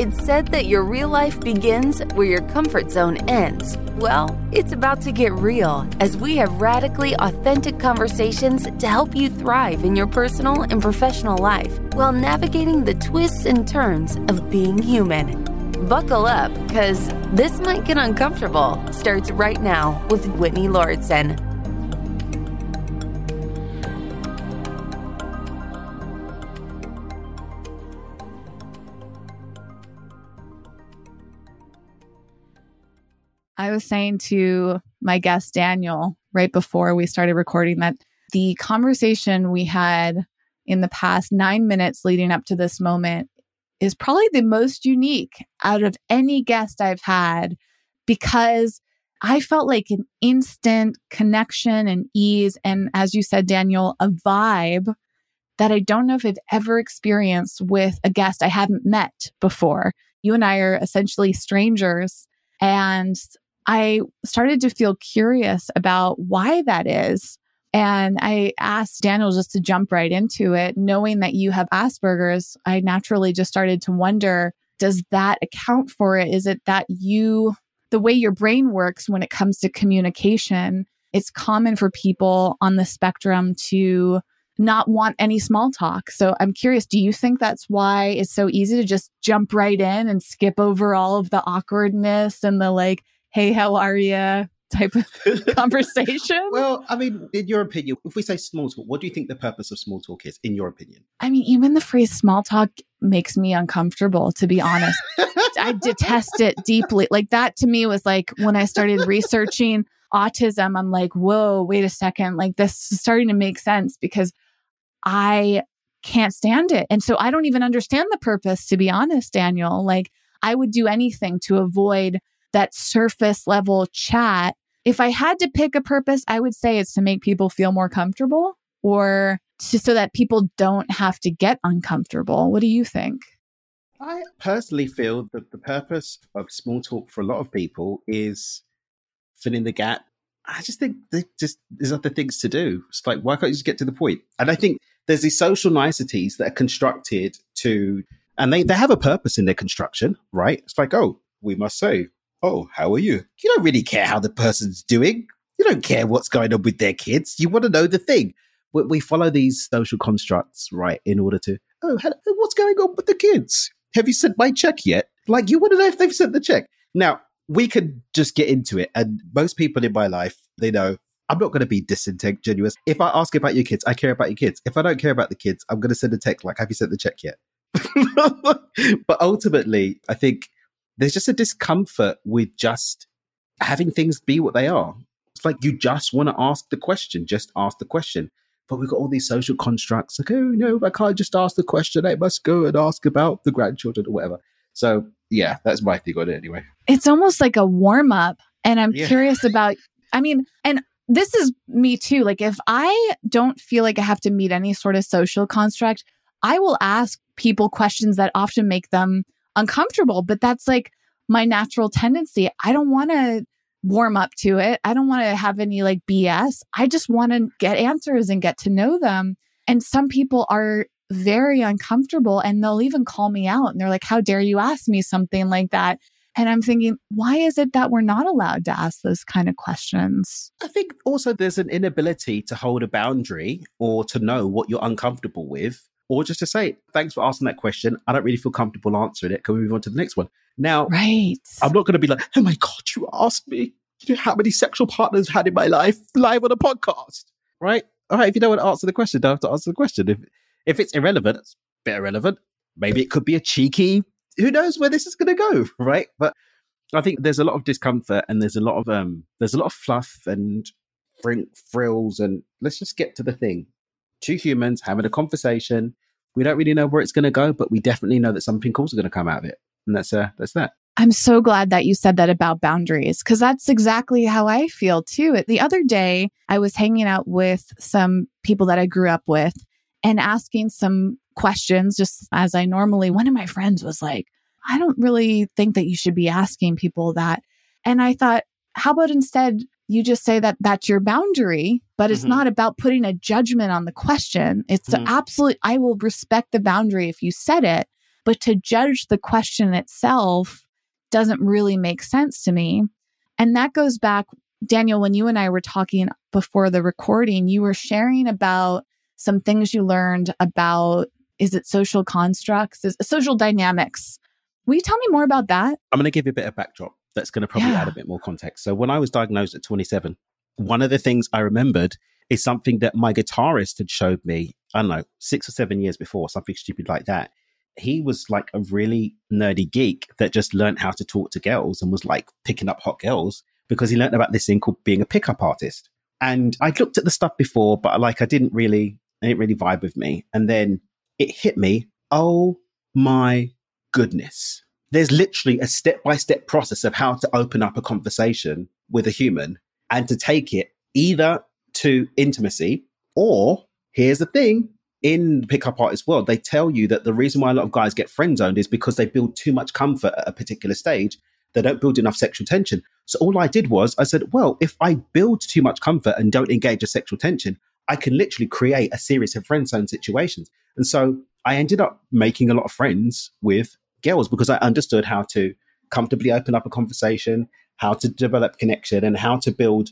It's said that your real life begins where your comfort zone ends. Well, it's about to get real as we have radically authentic conversations to help you thrive in your personal and professional life while navigating the twists and turns of being human. Buckle up, because this might get uncomfortable. Starts right now with Whitney Lauritsen. I was saying to my guest, Daniel, right before we started recording, that the conversation we had in the past nine minutes leading up to this moment is probably the most unique out of any guest I've had because I felt like an instant connection and ease. And as you said, Daniel, a vibe that I don't know if I've ever experienced with a guest I haven't met before. You and I are essentially strangers. And I started to feel curious about why that is. And I asked Daniel just to jump right into it. Knowing that you have Asperger's, I naturally just started to wonder does that account for it? Is it that you, the way your brain works when it comes to communication, it's common for people on the spectrum to not want any small talk. So I'm curious, do you think that's why it's so easy to just jump right in and skip over all of the awkwardness and the like, hey, how are you? type of conversation. well, I mean, in your opinion, if we say small talk, what do you think the purpose of small talk is, in your opinion? I mean, even the phrase small talk makes me uncomfortable, to be honest. I detest it deeply. Like that to me was like when I started researching autism, I'm like, whoa, wait a second. Like this is starting to make sense because I can't stand it. And so I don't even understand the purpose, to be honest, Daniel. Like I would do anything to avoid that surface level chat. If I had to pick a purpose, I would say it's to make people feel more comfortable or so that people don't have to get uncomfortable. What do you think? I personally feel that the purpose of small talk for a lot of people is filling the gap. I just think just there's other things to do. It's like why can't you just get to the point? And I think there's these social niceties that are constructed to and they, they have a purpose in their construction, right? It's like, oh, we must say, Oh, how are you? You don't really care how the person's doing. You don't care what's going on with their kids. You want to know the thing. We, we follow these social constructs, right, in order to, oh, hello, what's going on with the kids? Have you sent my check yet? Like, you want to know if they've sent the check. Now, we could just get into it. And most people in my life, they know I'm not going to be disingenuous. If I ask about your kids, I care about your kids. If I don't care about the kids, I'm going to send a text like, have you sent the check yet? but ultimately, I think there's just a discomfort with just having things be what they are. It's like you just want to ask the question, just ask the question. But we've got all these social constructs like, oh no, I can't just ask the question. I must go and ask about the grandchildren or whatever. So yeah, that's my thing on it anyway. It's almost like a warm up. And I'm yeah. curious about, I mean, and this is me too. Like if I don't feel like I have to meet any sort of social construct, I will ask people questions that often make them uncomfortable, but that's like my natural tendency. I don't want to warm up to it. I don't want to have any like BS. I just want to get answers and get to know them. And some people are very uncomfortable and they'll even call me out and they're like, How dare you ask me something like that? And I'm thinking, why is it that we're not allowed to ask those kind of questions? I think also there's an inability to hold a boundary or to know what you're uncomfortable with or just to say, thanks for asking that question. I don't really feel comfortable answering it. Can we move on to the next one? Now, right. I'm not going to be like, oh my God, you asked me you know, how many sexual partners I've had in my life live on a podcast, right? All right, if you don't want to answer the question, don't have to answer the question. If, if it's irrelevant, it's a bit irrelevant. Maybe it could be a cheeky, who knows where this is going to go, right? But I think there's a lot of discomfort and there's a lot of, um, there's a lot of fluff and frills and let's just get to the thing two humans having a conversation. We don't really know where it's going to go, but we definitely know that something cool is going to come out of it. And that's uh, that's that. I'm so glad that you said that about boundaries because that's exactly how I feel too. The other day, I was hanging out with some people that I grew up with and asking some questions, just as I normally. One of my friends was like, I don't really think that you should be asking people that. And I thought, how about instead you just say that that's your boundary, but it's mm-hmm. not about putting a judgment on the question. It's mm-hmm. absolute, I will respect the boundary if you said it, But to judge the question itself doesn't really make sense to me. And that goes back, Daniel, when you and I were talking before the recording, you were sharing about some things you learned about is it social constructs, is social dynamics. Will you tell me more about that? I'm going to give you a bit of backdrop that's going to probably yeah. add a bit more context. So, when I was diagnosed at 27, one of the things I remembered is something that my guitarist had showed me, I don't know, six or seven years before, something stupid like that. He was like a really nerdy geek that just learned how to talk to girls and was like picking up hot girls because he learned about this thing called being a pickup artist. And I'd looked at the stuff before, but like I didn't really, it didn't really vibe with me. And then it hit me. Oh my goodness. There's literally a step by step process of how to open up a conversation with a human and to take it either to intimacy or here's the thing in the pickup artist world, they tell you that the reason why a lot of guys get friend zoned is because they build too much comfort at a particular stage. They don't build enough sexual tension. So all I did was I said, well, if I build too much comfort and don't engage a sexual tension, I can literally create a series of friend zone situations. And so I ended up making a lot of friends with girls because I understood how to comfortably open up a conversation, how to develop connection, and how to build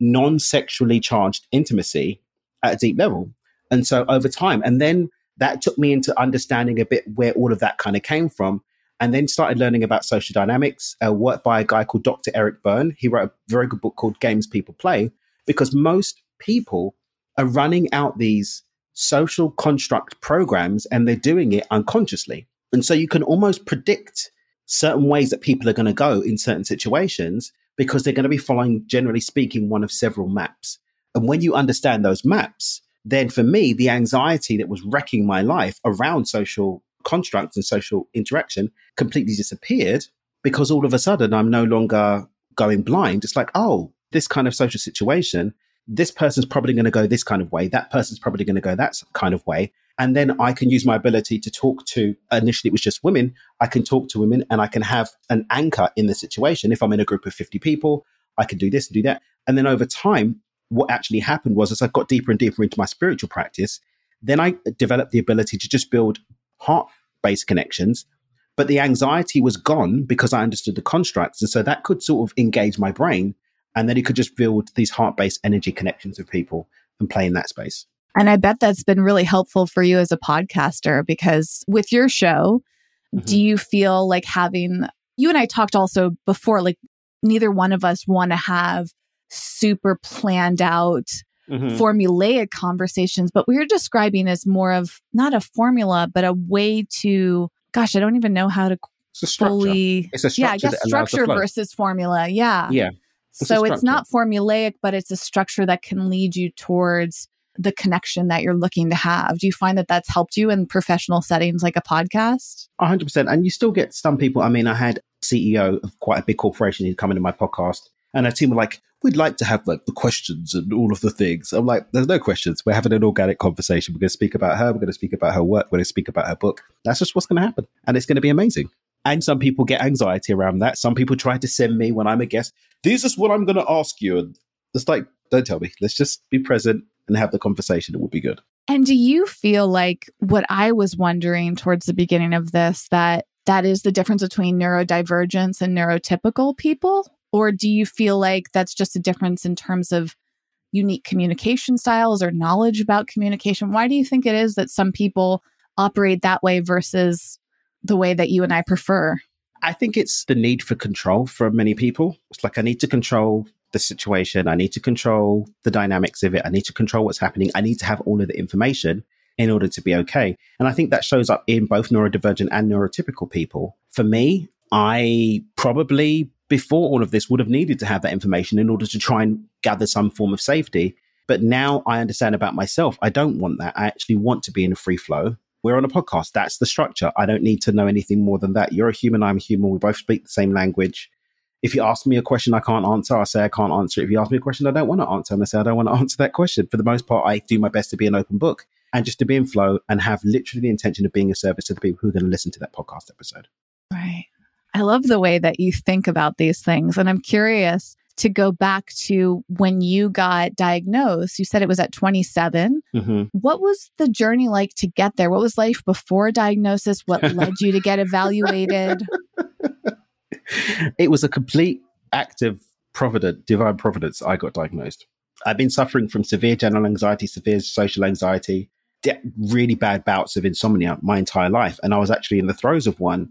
non sexually charged intimacy at a deep level. And so over time, and then that took me into understanding a bit where all of that kind of came from. And then started learning about social dynamics, uh, work by a guy called Dr. Eric Berne. He wrote a very good book called Games People Play, because most people are running out these social construct programs and they're doing it unconsciously. And so you can almost predict certain ways that people are going to go in certain situations because they're going to be following, generally speaking, one of several maps. And when you understand those maps, then for me, the anxiety that was wrecking my life around social constructs and social interaction completely disappeared because all of a sudden I'm no longer going blind. It's like, oh, this kind of social situation this person's probably going to go this kind of way. That person's probably going to go that kind of way. And then I can use my ability to talk to, initially it was just women. I can talk to women and I can have an anchor in the situation. If I'm in a group of 50 people, I can do this and do that. And then over time, what actually happened was as I got deeper and deeper into my spiritual practice, then I developed the ability to just build heart based connections. But the anxiety was gone because I understood the constructs. And so that could sort of engage my brain and then it could just build these heart based energy connections with people and play in that space. And I bet that's been really helpful for you as a podcaster because with your show, mm-hmm. do you feel like having, you and I talked also before, like neither one of us want to have super planned out, mm-hmm. formulaic conversations, but we are describing as more of not a formula, but a way to, gosh, I don't even know how to it's fully, it's a structure. Yeah, I guess structure versus formula. Yeah. Yeah. It's so it's not formulaic, but it's a structure that can lead you towards the connection that you're looking to have. Do you find that that's helped you in professional settings like a podcast? 100%. And you still get some people. I mean, I had CEO of quite a big corporation who'd come into my podcast and a team were like, we'd like to have like the questions and all of the things. I'm like, there's no questions. We're having an organic conversation. We're going to speak about her. We're going to speak about her work. We're going to speak about her book. That's just what's going to happen. And it's going to be amazing. And some people get anxiety around that. Some people try to send me when I'm a guest, this is what I'm going to ask you. And it's like, don't tell me. Let's just be present and have the conversation. It would be good. And do you feel like what I was wondering towards the beginning of this that that is the difference between neurodivergence and neurotypical people? Or do you feel like that's just a difference in terms of unique communication styles or knowledge about communication? Why do you think it is that some people operate that way versus the way that you and I prefer? I think it's the need for control for many people. It's like I need to control the situation. I need to control the dynamics of it. I need to control what's happening. I need to have all of the information in order to be okay. And I think that shows up in both neurodivergent and neurotypical people. For me, I probably before all of this would have needed to have that information in order to try and gather some form of safety. But now I understand about myself. I don't want that. I actually want to be in a free flow. We're on a podcast. That's the structure. I don't need to know anything more than that. You're a human. I'm a human. We both speak the same language. If you ask me a question I can't answer, I say I can't answer it. If you ask me a question I don't want to answer, and I say I don't want to answer that question. For the most part, I do my best to be an open book and just to be in flow and have literally the intention of being a service to the people who are going to listen to that podcast episode. Right. I love the way that you think about these things. And I'm curious to go back to when you got diagnosed. You said it was at 27. Mm-hmm. What was the journey like to get there? What was life before diagnosis? What led you to get evaluated? It was a complete act of providence, divine providence. I got diagnosed. I've been suffering from severe general anxiety, severe social anxiety, really bad bouts of insomnia my entire life. And I was actually in the throes of one,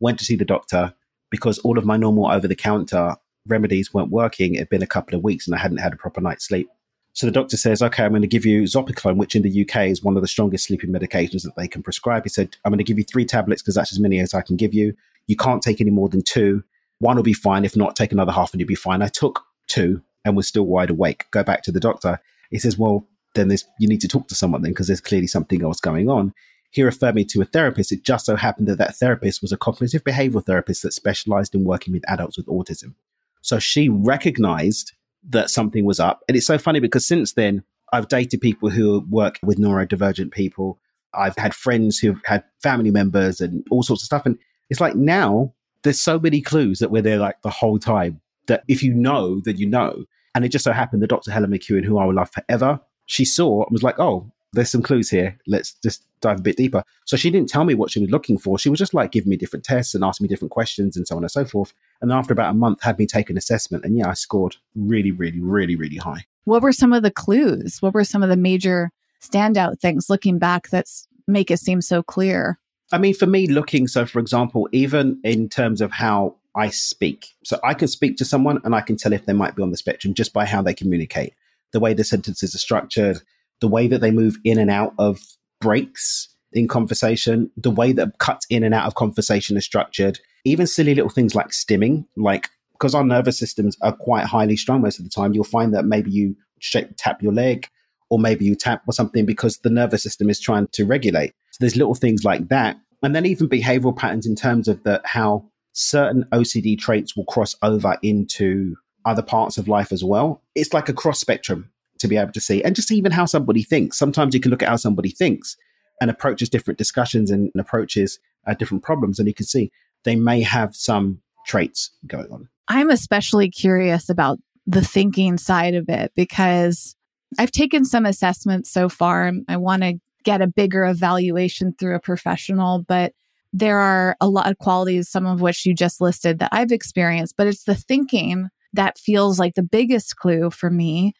went to see the doctor because all of my normal over the counter remedies weren't working. It had been a couple of weeks and I hadn't had a proper night's sleep. So the doctor says, okay, I'm going to give you Zopiclone, which in the UK is one of the strongest sleeping medications that they can prescribe. He said, I'm going to give you three tablets because that's as many as I can give you. You can't take any more than two. One will be fine. If not, take another half and you'll be fine. I took two and was still wide awake. Go back to the doctor. He says, well, then there's, you need to talk to someone then because there's clearly something else going on. He referred me to a therapist. It just so happened that that therapist was a cognitive behavioral therapist that specialized in working with adults with autism. So she recognized that something was up. And it's so funny because since then, I've dated people who work with neurodivergent people. I've had friends who've had family members and all sorts of stuff. And it's like now there's so many clues that we're there like the whole time that if you know, then you know. And it just so happened that Dr. Helen McEwen, who I will love forever, she saw and was like, oh, there's some clues here. Let's just dive a bit deeper. So she didn't tell me what she was looking for. She was just like giving me different tests and asking me different questions and so on and so forth. And after about a month, had me take an assessment. And yeah, I scored really, really, really, really high. What were some of the clues? What were some of the major standout things looking back that make it seem so clear? I mean, for me, looking, so for example, even in terms of how I speak, so I can speak to someone and I can tell if they might be on the spectrum just by how they communicate, the way the sentences are structured, the way that they move in and out of breaks in conversation, the way that cuts in and out of conversation is structured, even silly little things like stimming, like because our nervous systems are quite highly strung most of the time, you'll find that maybe you shake, tap your leg or maybe you tap or something because the nervous system is trying to regulate. So there's little things like that. And then even behavioral patterns in terms of the, how certain OCD traits will cross over into other parts of life as well. It's like a cross spectrum to be able to see, and just even how somebody thinks. Sometimes you can look at how somebody thinks and approaches different discussions and, approaches uh, different problems, and you can see they may have some traits going on. I'm especially curious about the thinking side of it because I've taken some assessments so far. I want to get a bigger evaluation through a professional, but there are a lot of qualities, some of which you just listed that I've experienced, but it's the thinking that feels like the biggest clue for me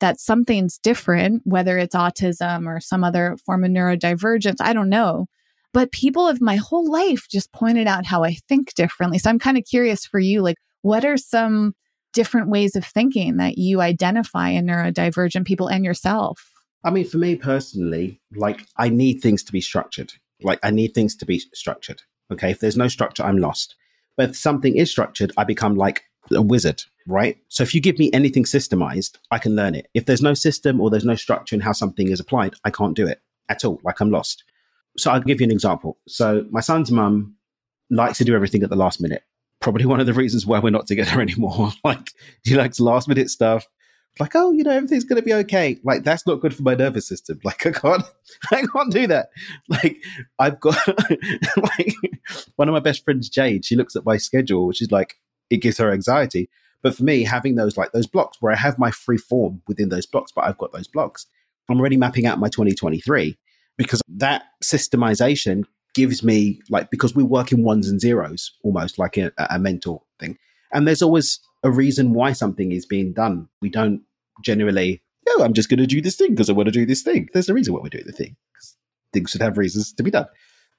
that something's different, whether it's autism or some other form of neurodivergence. I don't know. But people of my whole life just pointed out how I think differently. So I'm kind of curious for you, like, what are some different ways of thinking that you identify in neurodivergent people and yourself? I mean, for me personally, like, I need things to be structured. Like, I need things to be structured. Okay. If there's no structure, I'm lost. But if something is structured, I become like a wizard, right? So if you give me anything systemized, I can learn it. If there's no system or there's no structure in how something is applied, I can't do it at all. Like I'm lost. So I'll give you an example. So my son's mum likes to do everything at the last minute. Probably one of the reasons why we're not together anymore. like she likes last minute stuff. Like, oh, you know, everything's gonna be okay. Like, that's not good for my nervous system. Like, I can't, I can't do that. Like, I've got like one of my best friends, Jade. She looks at my schedule. She's like, it gives her anxiety. But for me, having those like those blocks where I have my free form within those blocks, but I've got those blocks, I'm already mapping out my 2023 because that systemization gives me like because we work in ones and zeros almost like a, a mental thing. And there's always a reason why something is being done. We don't generally, oh, I'm just going to do this thing because I want to do this thing. There's a reason why we're doing the thing. Things should have reasons to be done.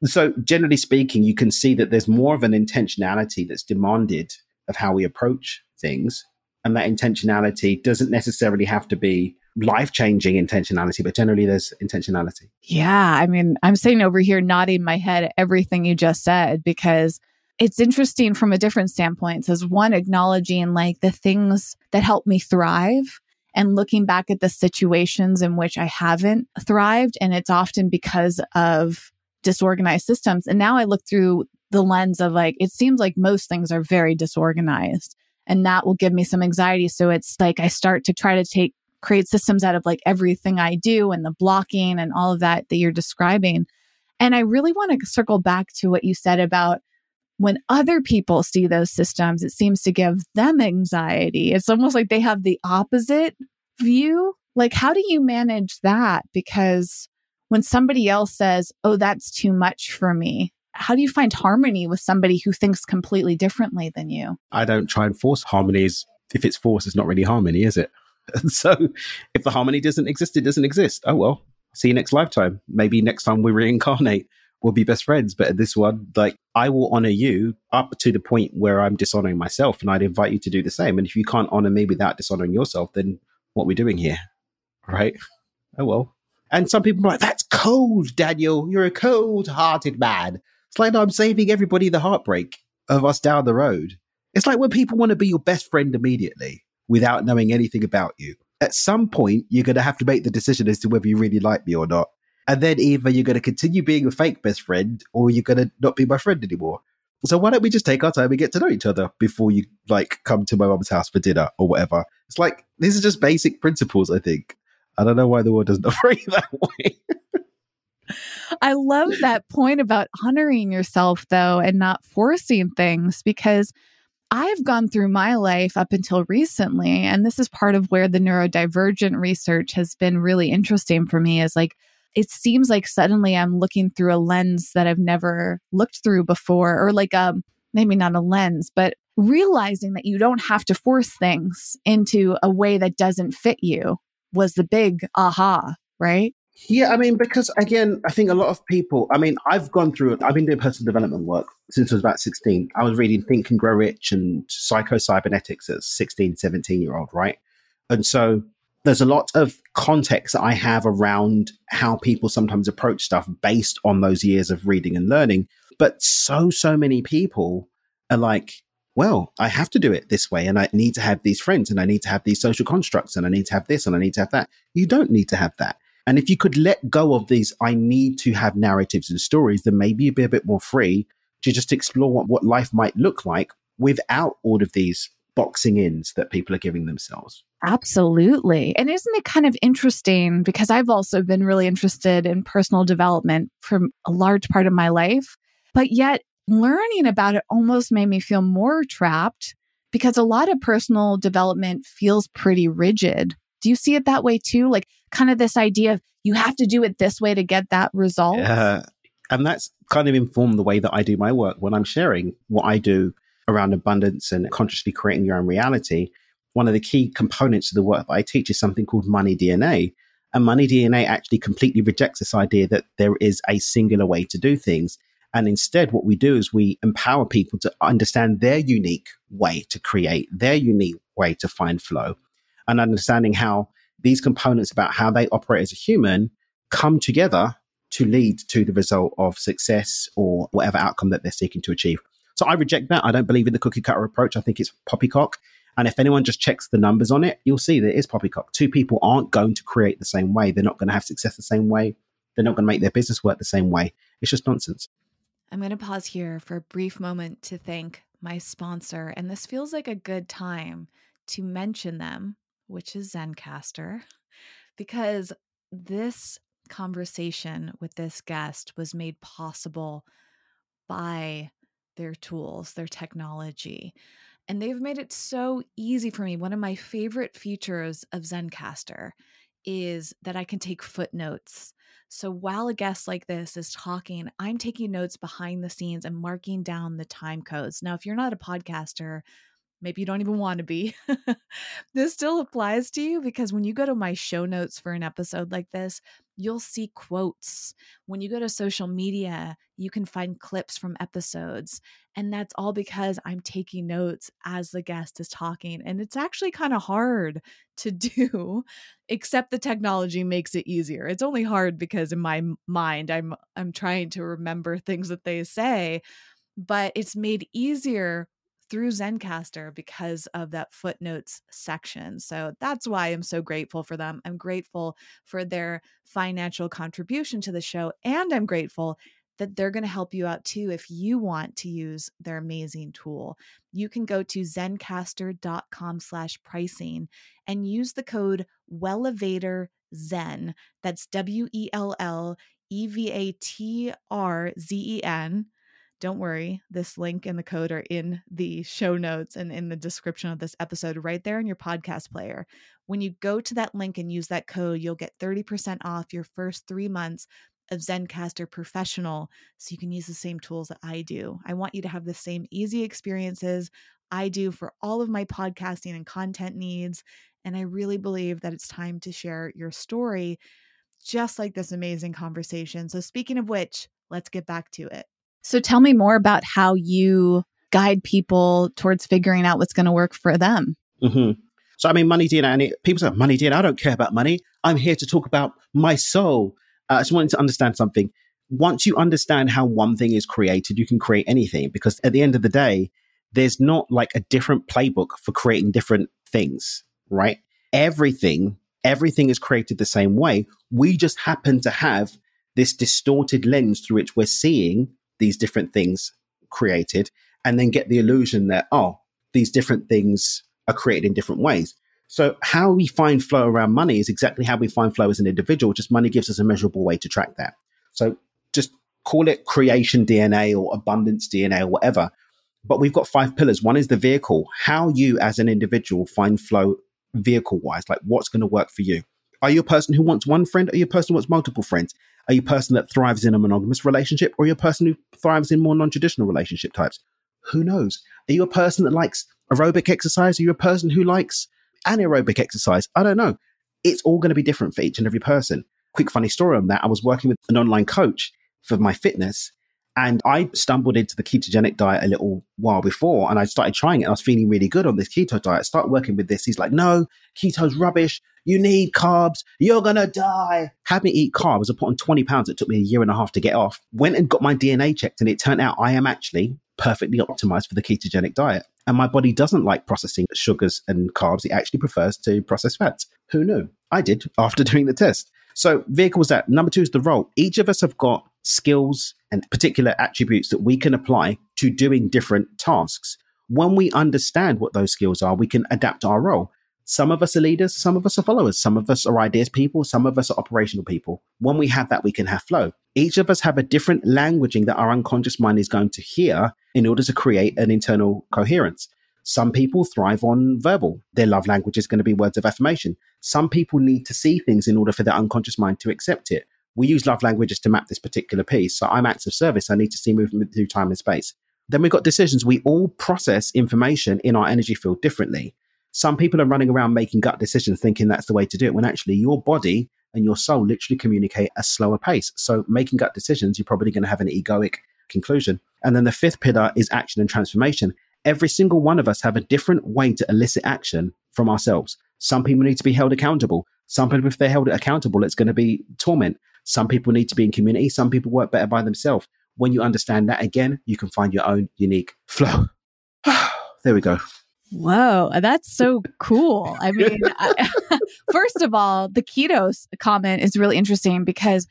So, generally speaking, you can see that there's more of an intentionality that's demanded of how we approach things. And that intentionality doesn't necessarily have to be life changing intentionality, but generally there's intentionality. Yeah. I mean, I'm sitting over here nodding my head at everything you just said because it's interesting from a different standpoint. As one, acknowledging like the things that help me thrive and looking back at the situations in which I haven't thrived. And it's often because of disorganized systems. And now I look through the lens of like, it seems like most things are very disorganized. And that will give me some anxiety. So it's like I start to try to take, create systems out of like everything I do and the blocking and all of that that you're describing. And I really want to circle back to what you said about when other people see those systems, it seems to give them anxiety. It's almost like they have the opposite view. Like, how do you manage that? Because when somebody else says, Oh, that's too much for me, how do you find harmony with somebody who thinks completely differently than you? I don't try and force harmonies. If it's forced, it's not really harmony, is it? And so if the harmony doesn't exist, it doesn't exist. Oh, well, see you next lifetime. Maybe next time we reincarnate, we'll be best friends. But at this one, like, I will honor you up to the point where I'm dishonoring myself. And I'd invite you to do the same. And if you can't honor me without dishonoring yourself, then what we're we doing here? Right? Oh, well. And some people are like, that's cold, Daniel. You're a cold hearted man. It's like, I'm saving everybody the heartbreak of us down the road. It's like when people want to be your best friend immediately without knowing anything about you. At some point, you're going to have to make the decision as to whether you really like me or not. And then either you're going to continue being a fake best friend or you're going to not be my friend anymore. So why don't we just take our time and get to know each other before you like come to my mom's house for dinner or whatever? It's like these are just basic principles, I think. I don't know why the world doesn't operate that way. I love that point about honoring yourself, though, and not forcing things because I've gone through my life up until recently. And this is part of where the neurodivergent research has been really interesting for me is like, it seems like suddenly I'm looking through a lens that I've never looked through before, or like a um, maybe not a lens, but realizing that you don't have to force things into a way that doesn't fit you was the big aha, right? Yeah, I mean, because again, I think a lot of people, I mean, I've gone through, I've been doing personal development work since I was about 16. I was reading Think and Grow Rich and Psycho-Cybernetics as 16, 17 year old, right? And so there's a lot of context that I have around how people sometimes approach stuff based on those years of reading and learning. But so, so many people are like, well, I have to do it this way and I need to have these friends and I need to have these social constructs and I need to have this and I need to have that. You don't need to have that and if you could let go of these, I need to have narratives and stories, then maybe you'd be a bit more free to just explore what, what life might look like without all of these boxing ins that people are giving themselves. Absolutely. And isn't it kind of interesting? Because I've also been really interested in personal development for a large part of my life, but yet learning about it almost made me feel more trapped because a lot of personal development feels pretty rigid. Do you see it that way too? Like kind of this idea of you have to do it this way to get that result. Yeah. And that's kind of informed the way that I do my work when I'm sharing what I do around abundance and consciously creating your own reality. One of the key components of the work that I teach is something called money DNA. And money DNA actually completely rejects this idea that there is a singular way to do things. And instead, what we do is we empower people to understand their unique way to create, their unique way to find flow, and understanding how these components about how they operate as a human come together to lead to the result of success or whatever outcome that they're seeking to achieve. So I reject that. I don't believe in the cookie cutter approach. I think it's poppycock. And if anyone just checks the numbers on it, you'll see that it is poppycock. Two people aren't going to create the same way. They're not going to have success the same way. They're not going to make their business work the same way. It's just nonsense. I'm going to pause here for a brief moment to thank my sponsor. And this feels like a good time to mention them which is Zencastr, because this conversation with this guest was made possible by their tools, their technology. And they've made it so easy for me. One of my favorite features of Zencastr is that I can take footnotes. So while a guest like this is talking, I'm taking notes behind the scenes and marking down the time codes. Now, if you're not a podcaster, maybe you don't even want to be. this still applies to you because when you go to my show notes for an episode like this, you'll see quotes. When you go to social media, you can find clips from episodes. And that's all because I'm taking notes as the guest is talking. And it's actually kind of hard to do, except the technology makes it easier. It's only hard because in my mind, I'm I'm trying to remember things that they say, but it's made easier through Zencastr because of that footnotes section. So that's why I'm so grateful for them. I'm grateful for their financial contribution to the show. And I'm grateful that they're going to help you out too if you want to use their amazing tool. You can go to zencastr.com slash pricing and use the code Wellevator Zen. That's W E L L E V A T R Z E N Don't worry, this link and the code are in the show notes and in the description of this episode right there in your podcast player. When you go to that link and use that code, you'll get 30% off your first three months of Zencastr Professional so you can use the same tools that I do. I want you to have the same easy experiences I do for all of my podcasting and content needs. And I really believe that it's time to share your story, just like this amazing conversation. So, speaking of which, let's get back to it. So, tell me more about how you guide people towards figuring out what's going to work for them. Mm-hmm. So, I mean, money DNA, and it, people say, money DNA, I don't care about money. I'm here to talk about my soul. Uh, I just wanted to understand something. Once you understand how one thing is created, you can create anything because at the end of the day, there's not like a different playbook for creating different things, right? Everything, everything is created the same way. We just happen to have this distorted lens through which we're seeing these different things created and then get the illusion that, oh, these different things are created in different ways. So how we find flow around money is exactly how we find flow as an individual. Just money gives us a measurable way to track that. So just call it creation DNA or abundance DNA or whatever. But we've got five pillars. One is the vehicle, how you as an individual find flow vehicle wise, like what's going to work for you. Are you a person who wants one friend? Are you a person who wants multiple friends? Are you a person that thrives in a monogamous relationship? Or are you a person who thrives in more non traditional relationship types? Who knows? Are you a person that likes aerobic exercise? Are you a person who likes anaerobic exercise? I don't know. It's all going to be different for each and every person. Quick funny story on that. I was working with an online coach for my fitness and I stumbled into the ketogenic diet a little while before and I started trying it. I was feeling really good on this keto diet. I started working with this. He's like, no, keto's rubbish. You need carbs. You're going to die. Had me eat carbs. I put on 20 pounds. It took me a year and a half to get off. Went and got my DNA checked and it turned out I am actually perfectly optimized for the ketogenic diet. And my body doesn't like processing sugars and carbs. It actually prefers to process fats. Who knew? I did after doing the test. So vehicle was that. Number two is the role. Each of us have got skills and particular attributes that we can apply to doing different tasks. When we understand what those skills are, we can adapt our role. Some of us are leaders, some of us are followers, some of us are ideas people, some of us are operational people. When we have that, we can have flow. Each of us have a different languaging that our unconscious mind is going to hear in order to create an internal coherence. Some people thrive on verbal. Their love language is going to be words of affirmation. Some people need to see things in order for their unconscious mind to accept it. We use love languages to map this particular piece. So I'm acts of service. I need to see movement through time and space. Then we've got decisions. We all process information in our energy field differently. Some people are running around making gut decisions thinking that's the way to do it when actually your body and your soul literally communicate a slower pace. So making gut decisions, you're probably going to have an egoic conclusion. And then the fifth pillar is action and transformation every single one of us have a different way to elicit action from ourselves. Some people need to be held accountable. Some people, if they're held accountable, it's going to be torment. Some people need to be in community. Some people work better by themselves. When you understand that again, you can find your own unique flow. there we go. Whoa, uh, that's so cool. I mean, I, first of all, the keto comment is really interesting because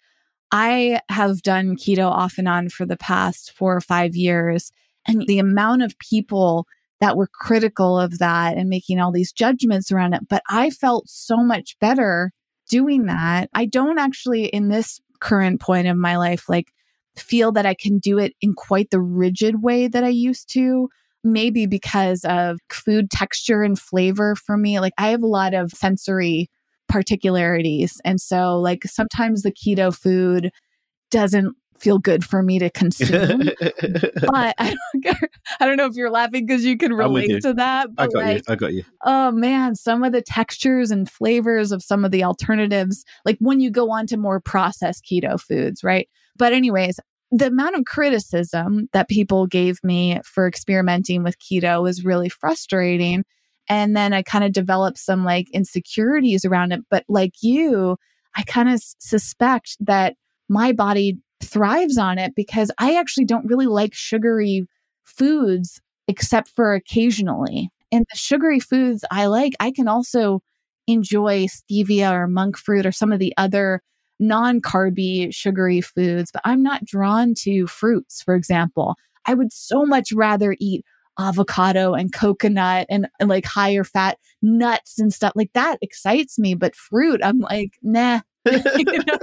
I have done keto off and on for the past four or five years. And the amount of people that were critical of that and making all these judgments around it. But I felt so much better doing that. I don't actually, in this current point of my life, like feel that I can do it in quite the rigid way that I used to. Maybe because of food texture and flavor for me. Like I have a lot of sensory particularities. And so, like, sometimes the keto food doesn't feel good for me to consume. but I don't, care. I don't know if you're laughing because you can relate you. to that. I got like, you. I got you. Oh man, some of the textures and flavors of some of the alternatives, like when you go on to more processed keto foods, right? But, anyways, the amount of criticism that people gave me for experimenting with keto was really frustrating. And then I kind of developed some like insecurities around it. But like you, I kind of s- suspect that my body thrives on it because I actually don't really like sugary foods except for occasionally. And the sugary foods I like, I can also enjoy stevia or monk fruit or some of the other non carby sugary foods, but I'm not drawn to fruits, for example. I would so much rather eat avocado and coconut and, and, like higher fat nuts and stuff like that excites me. But fruit, I'm like, nah, you know?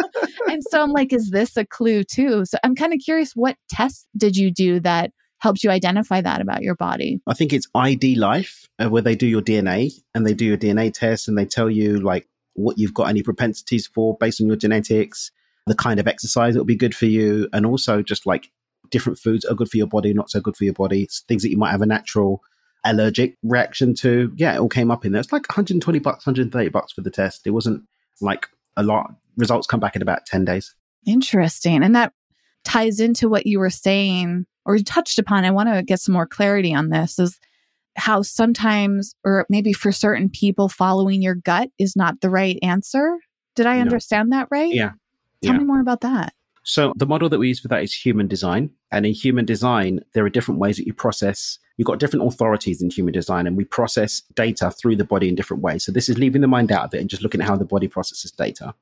And so I'm like, is this a clue too? So I'm kind of curious, what tests did you do that helped you identify that about your body? I think it's ID Life, uh, where they do your DNA and they do your DNA test and they tell you like what you've got any propensities for based on your genetics, the kind of exercise that will be good for you, and also just like different foods are good for your body, not so good for your body, things that you might have a natural allergic reaction to. Yeah, it all came up in there. It's like 120 bucks, 130 bucks for the test. It wasn't like a lot. Results come back in about 10 days. Interesting. And that ties into what you were saying or touched upon. I want to get some more clarity on this is how sometimes, or maybe for certain people, following your gut is not the right answer. Did I understand that right? Yeah. Tell yeah. me more about that. So the model that we use for that is human design. And in human design, there are different ways that you process. You've got different authorities in human design, and we process data through the body in different ways. So this is leaving the mind out of it and just looking at how the body processes data.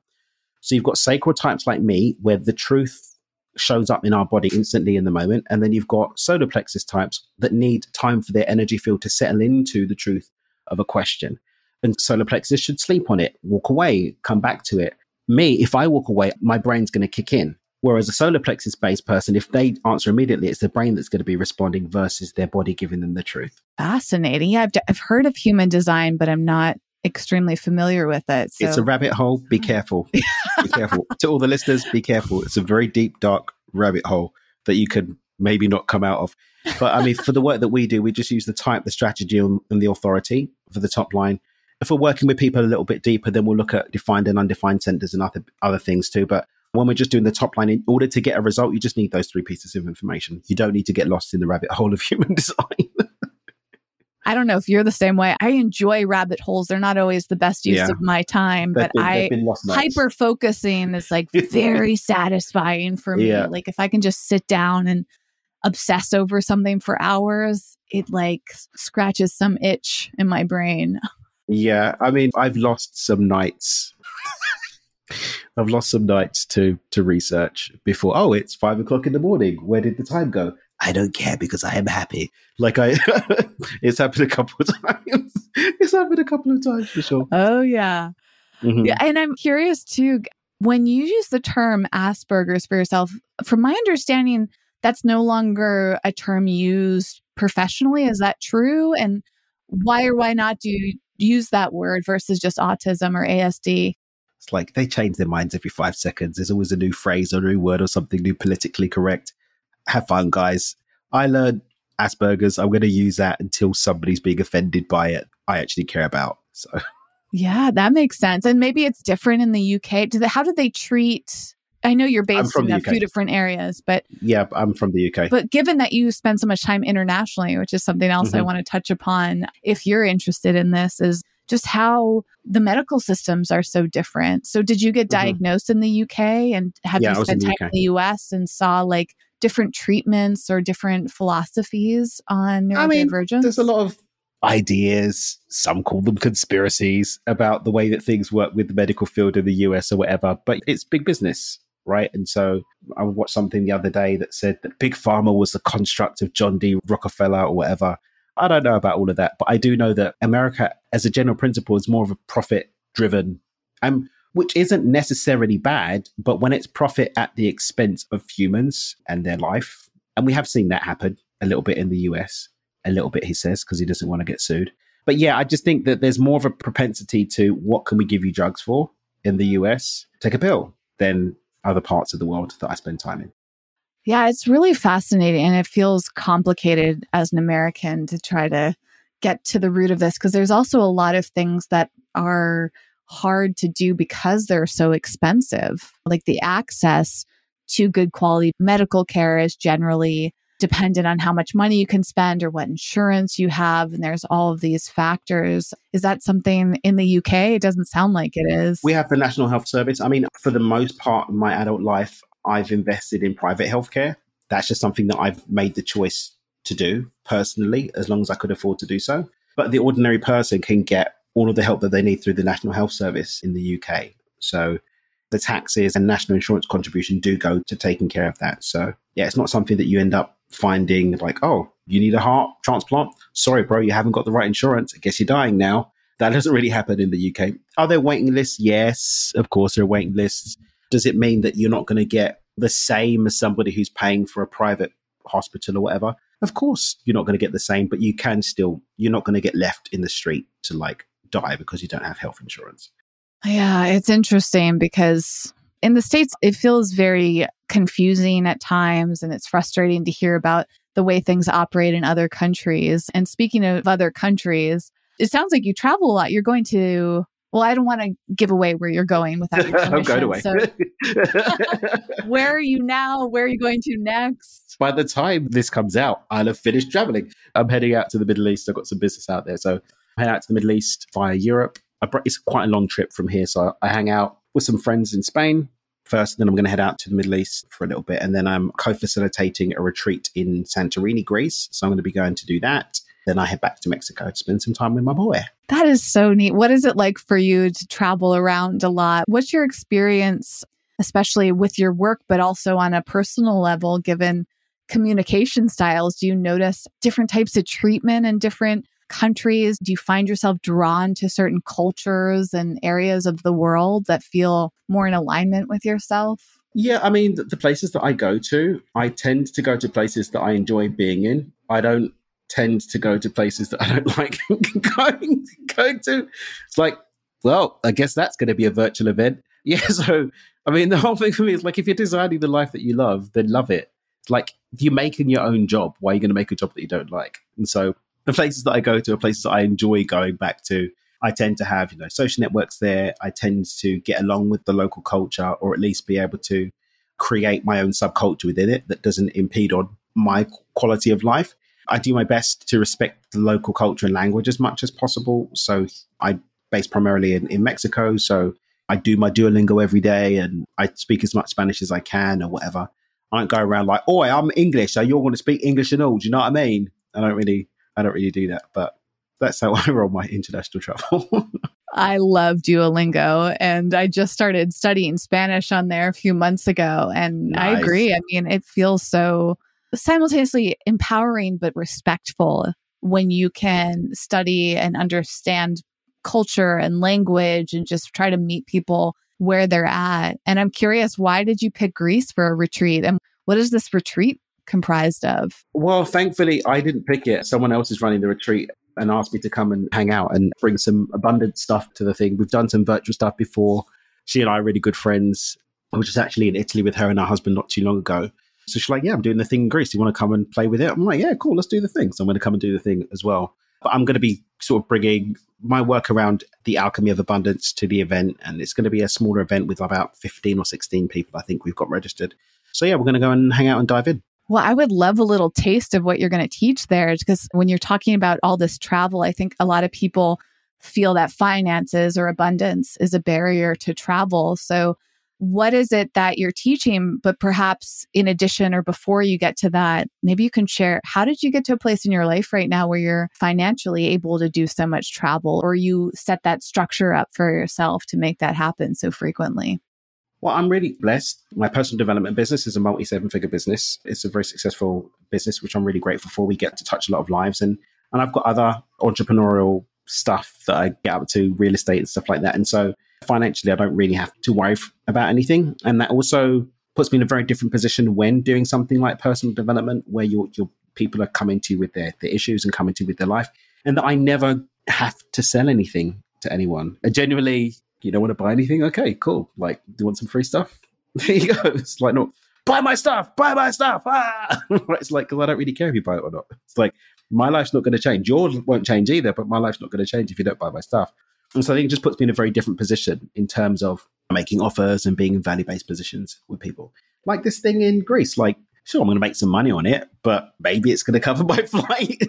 So you've got sacral types like me, where the truth shows up in our body instantly in the moment. And then you've got solar plexus types that need time for their energy field to settle into the truth of a question. And solar plexus should sleep on it, walk away, come back to it. Me, if I walk away, my brain's going to kick in. Whereas a solar plexus based person, if they answer immediately, it's the brain that's going to be responding versus their body giving them the truth. Fascinating. Yeah, I've, d- I've heard of human design, but I'm not extremely familiar with it. So. It's a rabbit hole. Be careful. be careful. To all the listeners, be careful. It's a very deep, dark rabbit hole that you could maybe not come out of. But I mean, for the work that we do, we just use the type, the strategy, and the authority for the top line. If we're working with people a little bit deeper, then we'll look at defined and undefined centers and other other things too. But when we're just doing the top line, in order to get a result, you just need those three pieces of information. You don't need to get lost in the rabbit hole of human design. I don't know if you're the same way. I enjoy rabbit holes. They're not always the best use yeah. of my time, but been, I hyper focusing is like very satisfying for me. Yeah. Like if I can just sit down and obsess over something for hours, it like scratches some itch in my brain. Yeah, I mean, I've lost some nights I've lost some nights to to research before. Oh, it's five o'clock in the morning. Where did the time go? I don't care because I am happy. Like I, it's happened a couple of times. it's happened a couple of times for sure. Oh yeah, mm-hmm. yeah. And I'm curious too. When you use the term Asperger's for yourself, from my understanding, that's no longer a term used professionally. Is that true? And why or why not do you use that word versus just autism or ASD? It's like they change their minds every five seconds. There's always a new phrase or a new word or something new politically correct. Have fun, guys. I learned Asperger's. I'm going to use that until somebody's being offended by it. I actually care about. So, yeah, that makes sense. And maybe it's different in the UK. Do they, how do they treat? I know you're based in a UK. few different areas, but yeah, I'm from the UK. But given that you spend so much time internationally, which is something else mm-hmm. I want to touch upon, if you're interested in this, is just how the medical systems are so different. So, did you get mm-hmm. diagnosed mm-hmm. in the UK and have yeah, you spent time in the US and saw like different treatments or different philosophies on neurodivergence? I mean, there's a lot of ideas, some call them conspiracies about the way that things work with the medical field in the US or whatever, but it's big business. Right. And so I watched something the other day that said that Big Pharma was the construct of John D. Rockefeller or whatever. I don't know about all of that, but I do know that America, as a general principle, is more of a profit driven, um, which isn't necessarily bad, but when it's profit at the expense of humans and their life, and we have seen that happen a little bit in the US, a little bit, he says, because he doesn't want to get sued. But yeah, I just think that there's more of a propensity to what can we give you drugs for in the US? Take a pill than other parts of the world that I spend time in. Yeah, it's really fascinating and it feels complicated as an American to try to get to the root of this because there's also a lot of things that are hard to do because they're so expensive. Like the access to good quality medical care is generally dependent on how much money you can spend or what insurance you have. And there's all of these factors. Is that something in the UK? It doesn't sound like it is. We have the National Health Service. I mean, for the most part of my adult life, I've invested in private healthcare. That's just something that I've made the choice to do personally, as long as I could afford to do so. But the ordinary person can get all of the help that they need through the National Health Service in the UK. So the taxes and national insurance contribution do go to taking care of that. So yeah, it's not something that you end up finding like, oh, you need a heart transplant. Sorry, bro, you haven't got the right insurance. I guess you're dying now. That doesn't really happen in the UK. Are there waiting lists? Yes, of course, there are waiting lists. Does it mean that you're not going to get the same as somebody who's paying for a private hospital or whatever? Of course, you're not going to get the same, but you can still, you're not going to get left in the street to like die because you don't have health insurance. Yeah, it's interesting because in the States, it feels very confusing at times and it's frustrating to hear about the way things operate in other countries. And speaking of other countries, it sounds like you travel a lot. You're going to well, I don't want to give away where you're going without your permission. I'm going away. So, where are you now? Where are you going to next? By the time this comes out, I'll have finished traveling. I'm heading out to the Middle East. I've got some business out there, so head out to the Middle East via Europe. It's quite a long trip from here, so I hang out with some friends in Spain first. and Then I'm going to head out to the Middle East for a little bit, and then I'm co-facilitating a retreat in Santorini, Greece. So I'm going to be going to do that. Then I head back to Mexico to spend some time with my boy. That is so neat. What is it like for you to travel around a lot? What's your experience, especially with your work, but also on a personal level, given communication styles? Do you notice different types of treatment and different countries? Do you find yourself drawn to certain cultures and areas of the world that feel more in alignment with yourself? Yeah, I mean, the places that I go to, I tend to go to places that I enjoy being in. I don't tend to go to places that I don't like going going to. It's like, well, I guess that's going to be a virtual event. Yeah, so I mean, the whole thing for me is like, if you're designing the life that you love, then love it. Like you're making your own job. Why are you going to make a job that you don't like? And so the places that I go to are places that I enjoy going back to. I tend to have, you know, social networks there. I tend to get along with the local culture or at least be able to create my own subculture within it that doesn't impede on my quality of life. I do my best to respect the local culture and language as much as possible. So I base primarily in, in Mexico. So I do my Duolingo every day and I speak as much Spanish as I can or whatever. I don't go around like, oh, I'm English, so you're going to speak English and all. Do you know what I mean? I don't really, I don't really do that, but that's how I roll my international travel. I love Duolingo and I just started studying Spanish on there a few months ago. And nice. I agree. I mean, it feels so simultaneously empowering but respectful when you can study and understand culture and language and just try to meet people where they're at. And I'm curious, why did you pick Greece for a retreat? And what is this retreat comprised of? Well, thankfully, I didn't pick it. Someone else is running the retreat and asked me to come and hang out and bring some abundant stuff to the thing. We've done some virtual stuff before. She and I are really good friends. I was just actually in Italy with her and her husband not too long ago. So she's like, Yeah, I'm doing the thing in Greece. Do you want to come and play with it? I'm like, Yeah, cool, let's do the thing. So I'm going to come and do the thing as well. But I'm going to be sort of bringing my work around the alchemy of abundance to the event. And it's going to be a smaller event with about 15 or 16 people, I think we've got registered. So yeah, we're going to go and hang out and dive in. Well, I would love a little taste of what you're going to teach there because when you're talking about all this travel, I think a lot of people feel that finances or abundance is a barrier to travel. So what is it that you're teaching but perhaps in addition or before you get to that maybe you can share how did you get to a place in your life right now where you're financially able to do so much travel or you set that structure up for yourself to make that happen so frequently well, I'm really blessed. My personal development business is a multi seven figure business. It's a very successful business, which I'm really grateful for. We get to touch a lot of lives. And, and I've got other entrepreneurial stuff that I get up to, real estate and stuff like that. And so financially, I don't really have to worry about anything. And that also puts me in a very different position when doing something like personal development, where your, your people are coming to you with their, their issues and coming to you with their life. And that I never have to sell anything to anyone. Genuinely, you don't want to buy anything? Okay, cool. Like, do you want some free stuff? There you go. It's like, no, buy my stuff, buy my stuff. Ah! it's like, because I don't really care if you buy it or not. It's like, my life's not going to change. Yours won't change either, but my life's not going to change if you don't buy my stuff. And so I think it just puts me in a very different position in terms of making offers and being in value based positions with people. Like this thing in Greece, like, sure, I'm going to make some money on it, but maybe it's going to cover my flight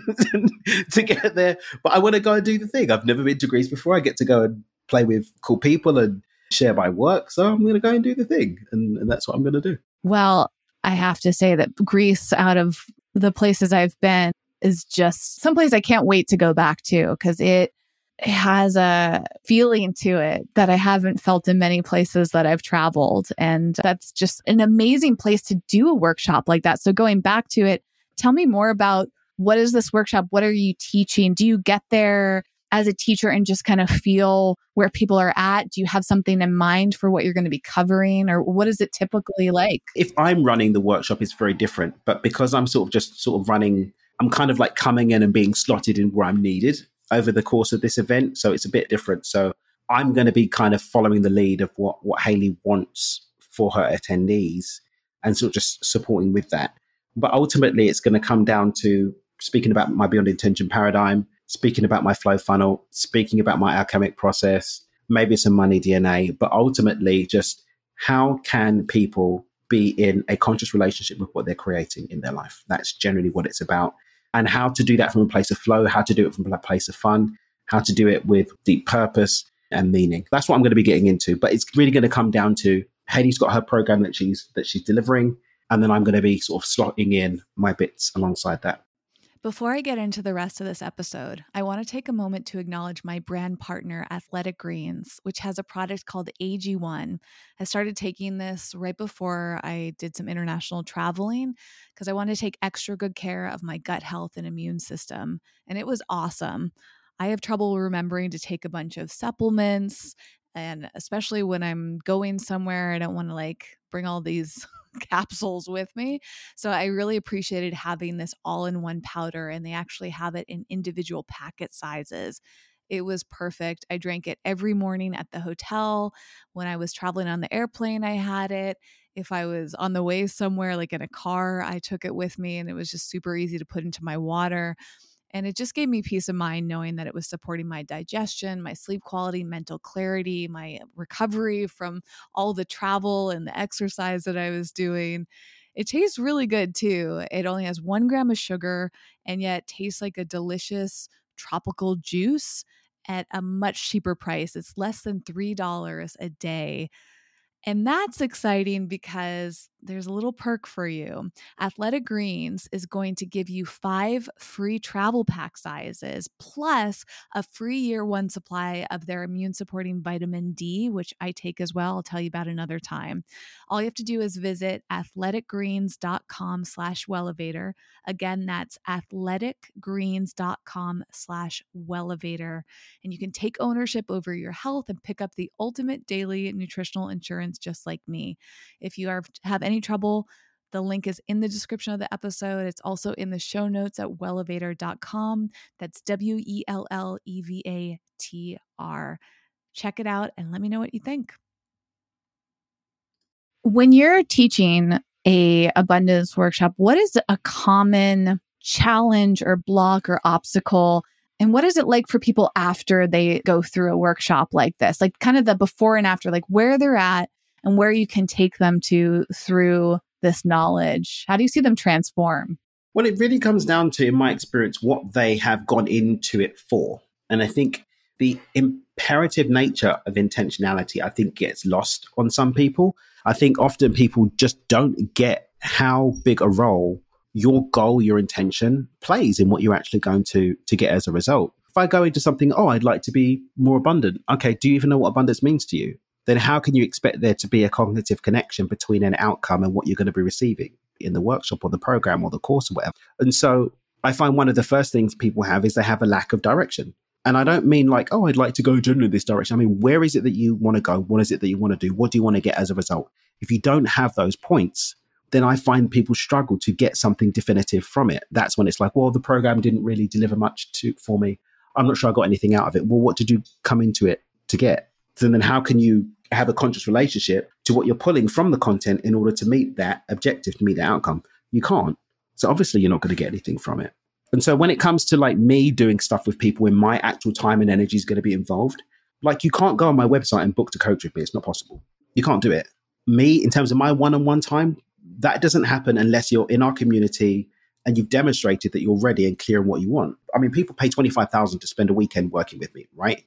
to get there. But I want to go and do the thing. I've never been to Greece before. I get to go and play with cool people and share my work. So I'm going to go and do the thing. And, and that's what I'm going to do. Well, I have to say that Greece, out of the places I've been, is just someplace I can't wait to go back to because it has a feeling to it that I haven't felt in many places that I've traveled. And that's just an amazing place to do a workshop like that. So going back to it, tell me more about what is this workshop? What are you teaching? Do you get there as a teacher and just kind of feel where people are at? Do you have something in mind for what you're going to be covering or what is it typically like? If I'm running the workshop, it's very different. But because I'm sort of just sort of running, I'm kind of like coming in and being slotted in where I'm needed over the course of this event. So it's a bit different. So I'm going to be kind of following the lead of what, what Haley wants for her attendees and sort of just supporting with that. But ultimately, it's going to come down to speaking about my beyond intention paradigm, speaking about my flow funnel, speaking about my alchemic process, maybe some money DNA, but ultimately just how can people be in a conscious relationship with what they're creating in their life? That's generally what it's about. And how to do that from a place of flow, how to do it from a place of fun, how to do it with deep purpose and meaning. That's what I'm going to be getting into. But it's really going to come down to Haley's got her program that she's that she's delivering, and then I'm going to be sort of slotting in my bits alongside that. Before I get into the rest of this episode, I want to take a moment to acknowledge my brand partner, Athletic Greens, which has a product called AG1. I started taking this right before I did some international traveling because I wanted to take extra good care of my gut health and immune system. And it was awesome. I have trouble remembering to take a bunch of supplements. And especially when I'm going somewhere, I don't want to like bring all these capsules with me. So I really appreciated having this all in one powder, and they actually have it in individual packet sizes. It was perfect. I drank it every morning at the hotel. When I was traveling on the airplane, I had it. If I was on the way somewhere, like in a car, I took it with me, and it was just super easy to put into my water. And it just gave me peace of mind knowing that it was supporting my digestion, my sleep quality, mental clarity, my recovery from all the travel and the exercise that I was doing. It tastes really good too. It only has one gram of sugar and yet tastes like a delicious tropical juice at a much cheaper price. It's less than $3 a day. And that's exciting because there's a little perk for you. Athletic Greens is going to give you five free travel pack sizes plus a free year one supply of their immune supporting vitamin D, which I take as well. I'll tell you about another time. All you have to do is visit athleticgreens.com slash wellevatr. Again, that's athleticgreens.com slash wellevatr. And you can take ownership over your health and pick up the ultimate daily nutritional insurance just like me. If you are have any trouble, the link is in the description of the episode. It's also in the show notes at wellevatr.com. That's W E L L E V A T R. Check it out and let me know what you think. When you're teaching a abundance workshop, what is a common challenge or block or obstacle and what is it like for people after they go through a workshop like this? Like kind of the before and after, like where they're at and where you can take them to through this knowledge? How do you see them transform? Well, it really comes down to, in my experience, what they have gone into it for. And I think the imperative nature of intentionality, I think, gets lost on some people. I think often people just don't get how big a role your goal, your intention plays in what you're actually going to to get as a result. If I go into something, oh, I'd like to be more abundant. Okay, do you even know what abundance means to you? Then how can you expect there to be a cognitive connection between an outcome and what you're going to be receiving in the workshop or the program or the course or whatever? And so I find one of the first things people have is they have a lack of direction. And I don't mean like, oh, I'd like to go generally this direction. I mean, where is it that you want to go? What is it that you want to do? What do you want to get as a result? If you don't have those points, then I find people struggle to get something definitive from it. That's when it's like, well, the program didn't really deliver much to for me. I'm not sure I got anything out of it. Well, what did you come into it to get? So then how can you have a conscious relationship to what you're pulling from the content in order to meet that objective, to meet that outcome? You can't. So obviously you're not going to get anything from it. And so when it comes to like me doing stuff with people when my actual time and energy is going to be involved, like you can't go on my website and book to coach with me. It's not possible. You can't do it. Me, in terms of my one-on-one time, that doesn't happen unless you're in our community and you've demonstrated that you're ready and clear on what you want. I mean, people pay 25,000 to spend a weekend working with me, right?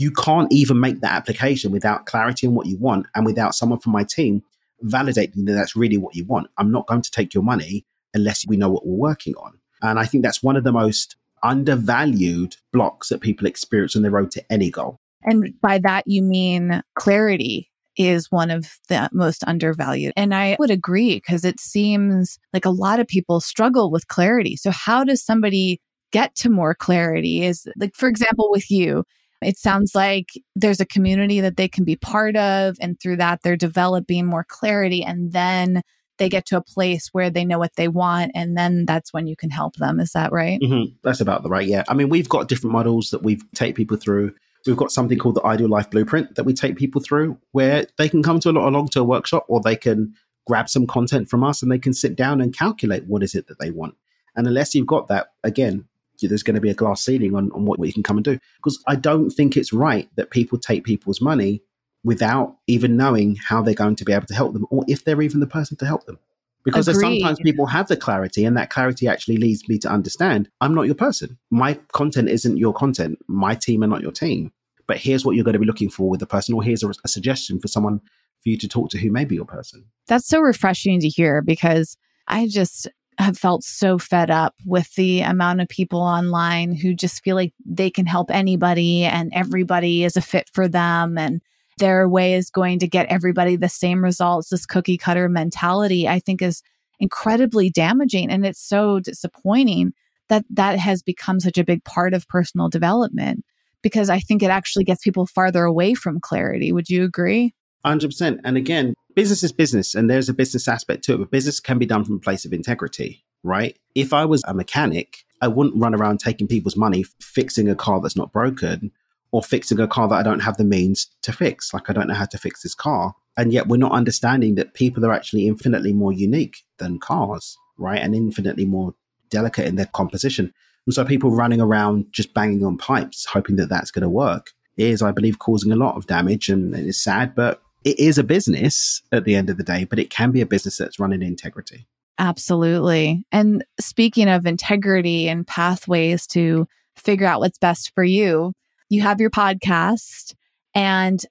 You can't even make that application without clarity on what you want and without someone from my team validating that that's really what you want. I'm not going to take your money unless we know what we're working on. And I think that's one of the most undervalued blocks that people experience on the road to any goal. And by that, you mean clarity is one of the most undervalued. And I would agree because it seems like a lot of people struggle with clarity. So, how does somebody get to more clarity? Is like, for example, with you, it sounds like there's a community that they can be part of. And through that, they're developing more clarity. And then they get to a place where they know what they want. And then that's when you can help them. Is that right? Mm-hmm. That's about the right. Yeah. I mean, we've got different models that we take people through. We've got something called the Ideal Life Blueprint that we take people through where they can come to a, a long term workshop or they can grab some content from us and they can sit down and calculate what is it that they want. And unless you've got that, again, there's going to be a glass ceiling on, on what, you can come and do. Because I don't think it's right that people take people's money without even knowing how they're going to be able to help them or if they're even the person to help them. Because sometimes people have the clarity, and that clarity actually leads me to understand I'm not your person. My content isn't your content. My team are not your team. But here's what you're going to be looking for with the person, or here's a, a suggestion for someone for you to talk to who may be your person. That's so refreshing to hear because I just have felt so fed up with the amount of people online who just feel like they can help anybody and everybody is a fit for them and their way is going to get everybody the same results. This cookie cutter mentality, I think, is incredibly damaging. And it's so disappointing that that has become such a big part of personal development because I think it actually gets people farther away from clarity. Would you agree? 100%. And again, business is business and there's a business aspect to it, but business can be done from a place of integrity, right? If I was a mechanic, I wouldn't run around taking people's money, fixing a car that's not broken or fixing a car that I don't have the means to fix. Like I don't know how to fix this car. And yet we're not understanding that people are actually infinitely more unique than cars, right? And infinitely more delicate in their composition. And so people running around just banging on pipes, hoping that that's going to work, is, I believe, causing a lot of damage. And it's sad, but it is a business at the end of the day, but it can be a business that's run in integrity. Absolutely. And speaking of integrity and pathways to figure out what's best for you, you have your podcast and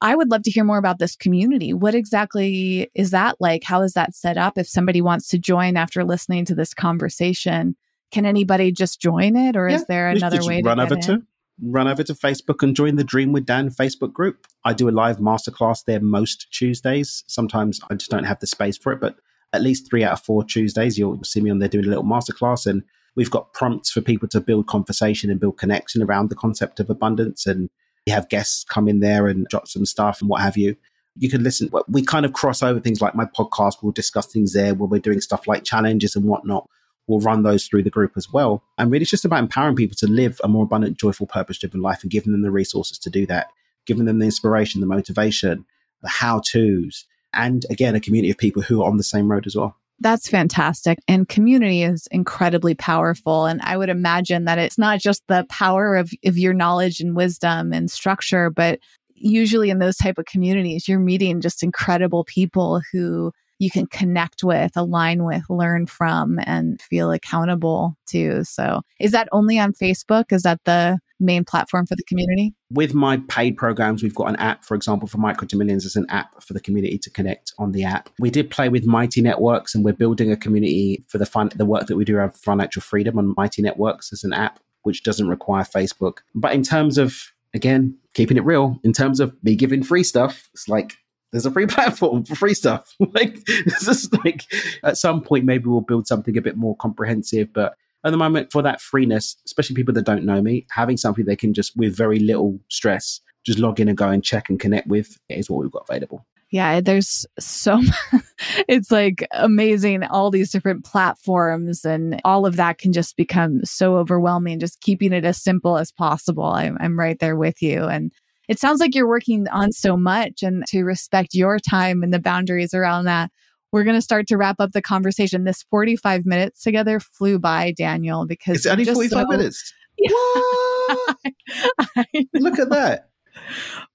I would love to hear more about this community. What exactly is that like? How is that set up? If somebody wants to join after listening to this conversation, can anybody just join it or yeah, is there another way to run over in? to run over to Facebook and join the Dream with Dan Facebook group. I do a live masterclass there most Tuesdays. Sometimes I just don't have the space for it, but at least three out of four Tuesdays, you'll see me on there doing a little masterclass. And we've got prompts for people to build conversation and build connection around the concept of abundance. And you have guests come in there and drop some stuff and what have you. You can listen. We kind of cross over things like my podcast. We'll discuss things there where we're doing stuff like challenges and whatnot we'll run those through the group as well. And really, it's just about empowering people to live a more abundant, joyful, purpose driven life and giving them the resources to do that, giving them the inspiration, the motivation, the how to's, and again, a community of people who are on the same road as well. That's fantastic. And community is incredibly powerful. And I would imagine that it's not just the power of, of your knowledge and wisdom and structure, but usually in those type of communities, you're meeting just incredible people who you can connect with, align with, learn from, and feel accountable to. So, is that only on Facebook? Is that the main platform for the community? With my paid programs, we've got an app, for example, for Micro to Millions as an app for the community to connect on the app. We did play with Mighty Networks and we're building a community for the fun, the work that we do around financial freedom on Mighty Networks as an app, which doesn't require Facebook. But in terms of, again, keeping it real, in terms of me giving free stuff, it's like there's a free platform for free stuff. like it's just like at some point maybe we'll build something a bit more comprehensive, but at the moment for that freeness, especially people that don't know me, having something they can just with very little stress just log in and go and check and connect with is what we've got available. Yeah, there's so it's like amazing all these different platforms and all of that can just become so overwhelming just keeping it as simple as possible. I'm I'm right there with you and it sounds like you're working on so much and to respect your time and the boundaries around that. We're going to start to wrap up the conversation. This 45 minutes together flew by, Daniel, because it's only 45 so, minutes. Yeah. What? Look at that.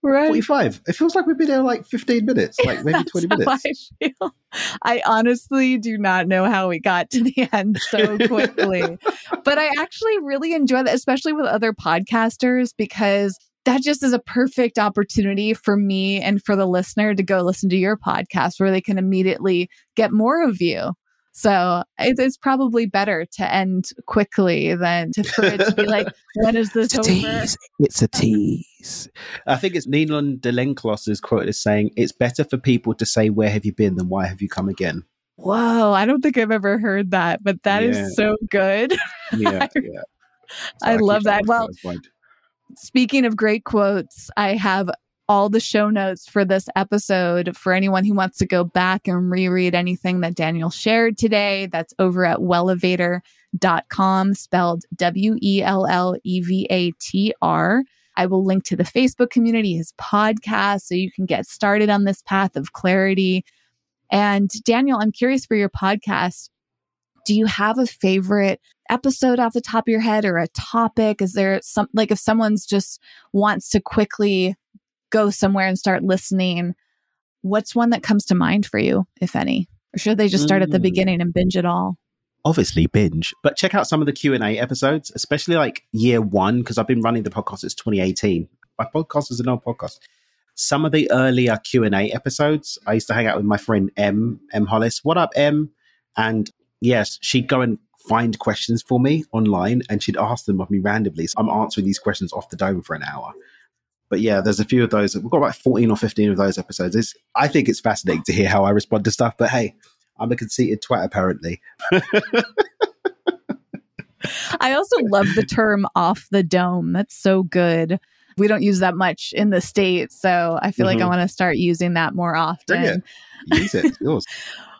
Right. 45. It feels like we've been there like 15 minutes, like maybe 20 minutes. I, feel. I honestly do not know how we got to the end so quickly. but I actually really enjoy that, especially with other podcasters, because that just is a perfect opportunity for me and for the listener to go listen to your podcast where they can immediately get more of you. So it's probably better to end quickly than to, for it to be like, when is this it's over? Tease. It's a tease. I think it's Ninon de Lenclos is quoted as saying, it's better for people to say, where have you been than why have you come again? Whoa, I don't think I've ever heard that, but that yeah. is so good. yeah, yeah. I love that. Well, speaking of great quotes, I have all the show notes for this episode for anyone who wants to go back and reread anything that Daniel shared today. That's over at wellevatr.com, spelled W E L L E V A T R. I will link to the Facebook community, his podcast, so you can get started on this path of clarity. And Daniel, I'm curious for your podcast. Do you have a favorite episode off the top of your head or a topic? Is there some, like, if someone's just wants to quickly go somewhere and start listening, what's one that comes to mind for you, if any? Or should they just start mm. at the mm. beginning and binge it all? Obviously, binge, but check out some of the Q and A episodes, especially like year one, because I've been running the podcast since 2018. My podcast is an old podcast. Some of the earlier Q and A episodes, I used to hang out with my friend M M Hollis. What up, M? And yes, she'd go and find questions for me online, and she'd ask them of me randomly. So I'm answering these questions off the dome for an hour but yeah, there's a few of those. We've got about 14 or 15 of those episodes. It's, I think it's fascinating to hear how I respond to stuff, but hey, I'm a conceited twat apparently. I also love the term off the dome. That's so good. We don't use that much in the States. So I feel mm-hmm. like I mm-hmm. want to start using that more often. Use it. Yours.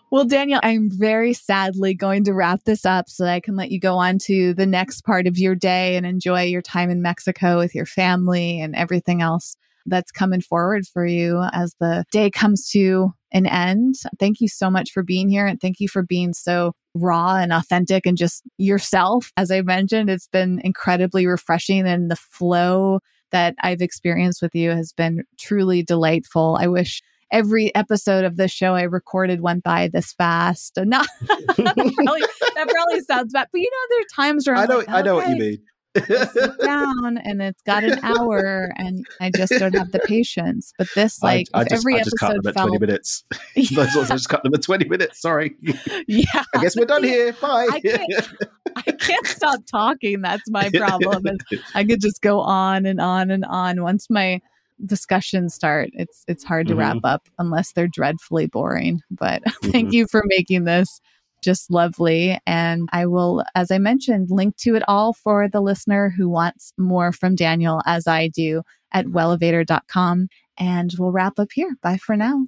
Well, Daniel, I'm very sadly going to wrap this up so that I can let you go on to the next part of your day and enjoy your time in Mexico with your family and everything else that's coming forward for you as the day comes to an end. Thank you so much for being here and thank you for being so raw and authentic and just yourself. As I mentioned, it's been incredibly refreshing and the flow that I've experienced with you has been truly delightful. I wish every episode of the show I recorded went by this fast. And not that, probably, that probably sounds bad, but you know, there are times where I'm i know like, I know what you mean. sit down and it's got an hour and I just don't have the patience. But this, like, I, I just, every I just episode cut them felt, 20 minutes. Yeah. Those just cut them at 20 minutes. Sorry. Yeah. I guess we're done here. Bye. I can't, I can't stop talking. That's my problem. I could just go on and on and on. Once my discussions start, it's it's hard to mm-hmm. wrap up unless they're dreadfully boring. But mm-hmm. thank you for making this just lovely. And I will, as I mentioned, link to it all for the listener who wants more from Daniel, as I do, at wellevatr.com. And we'll wrap up here. Bye for now.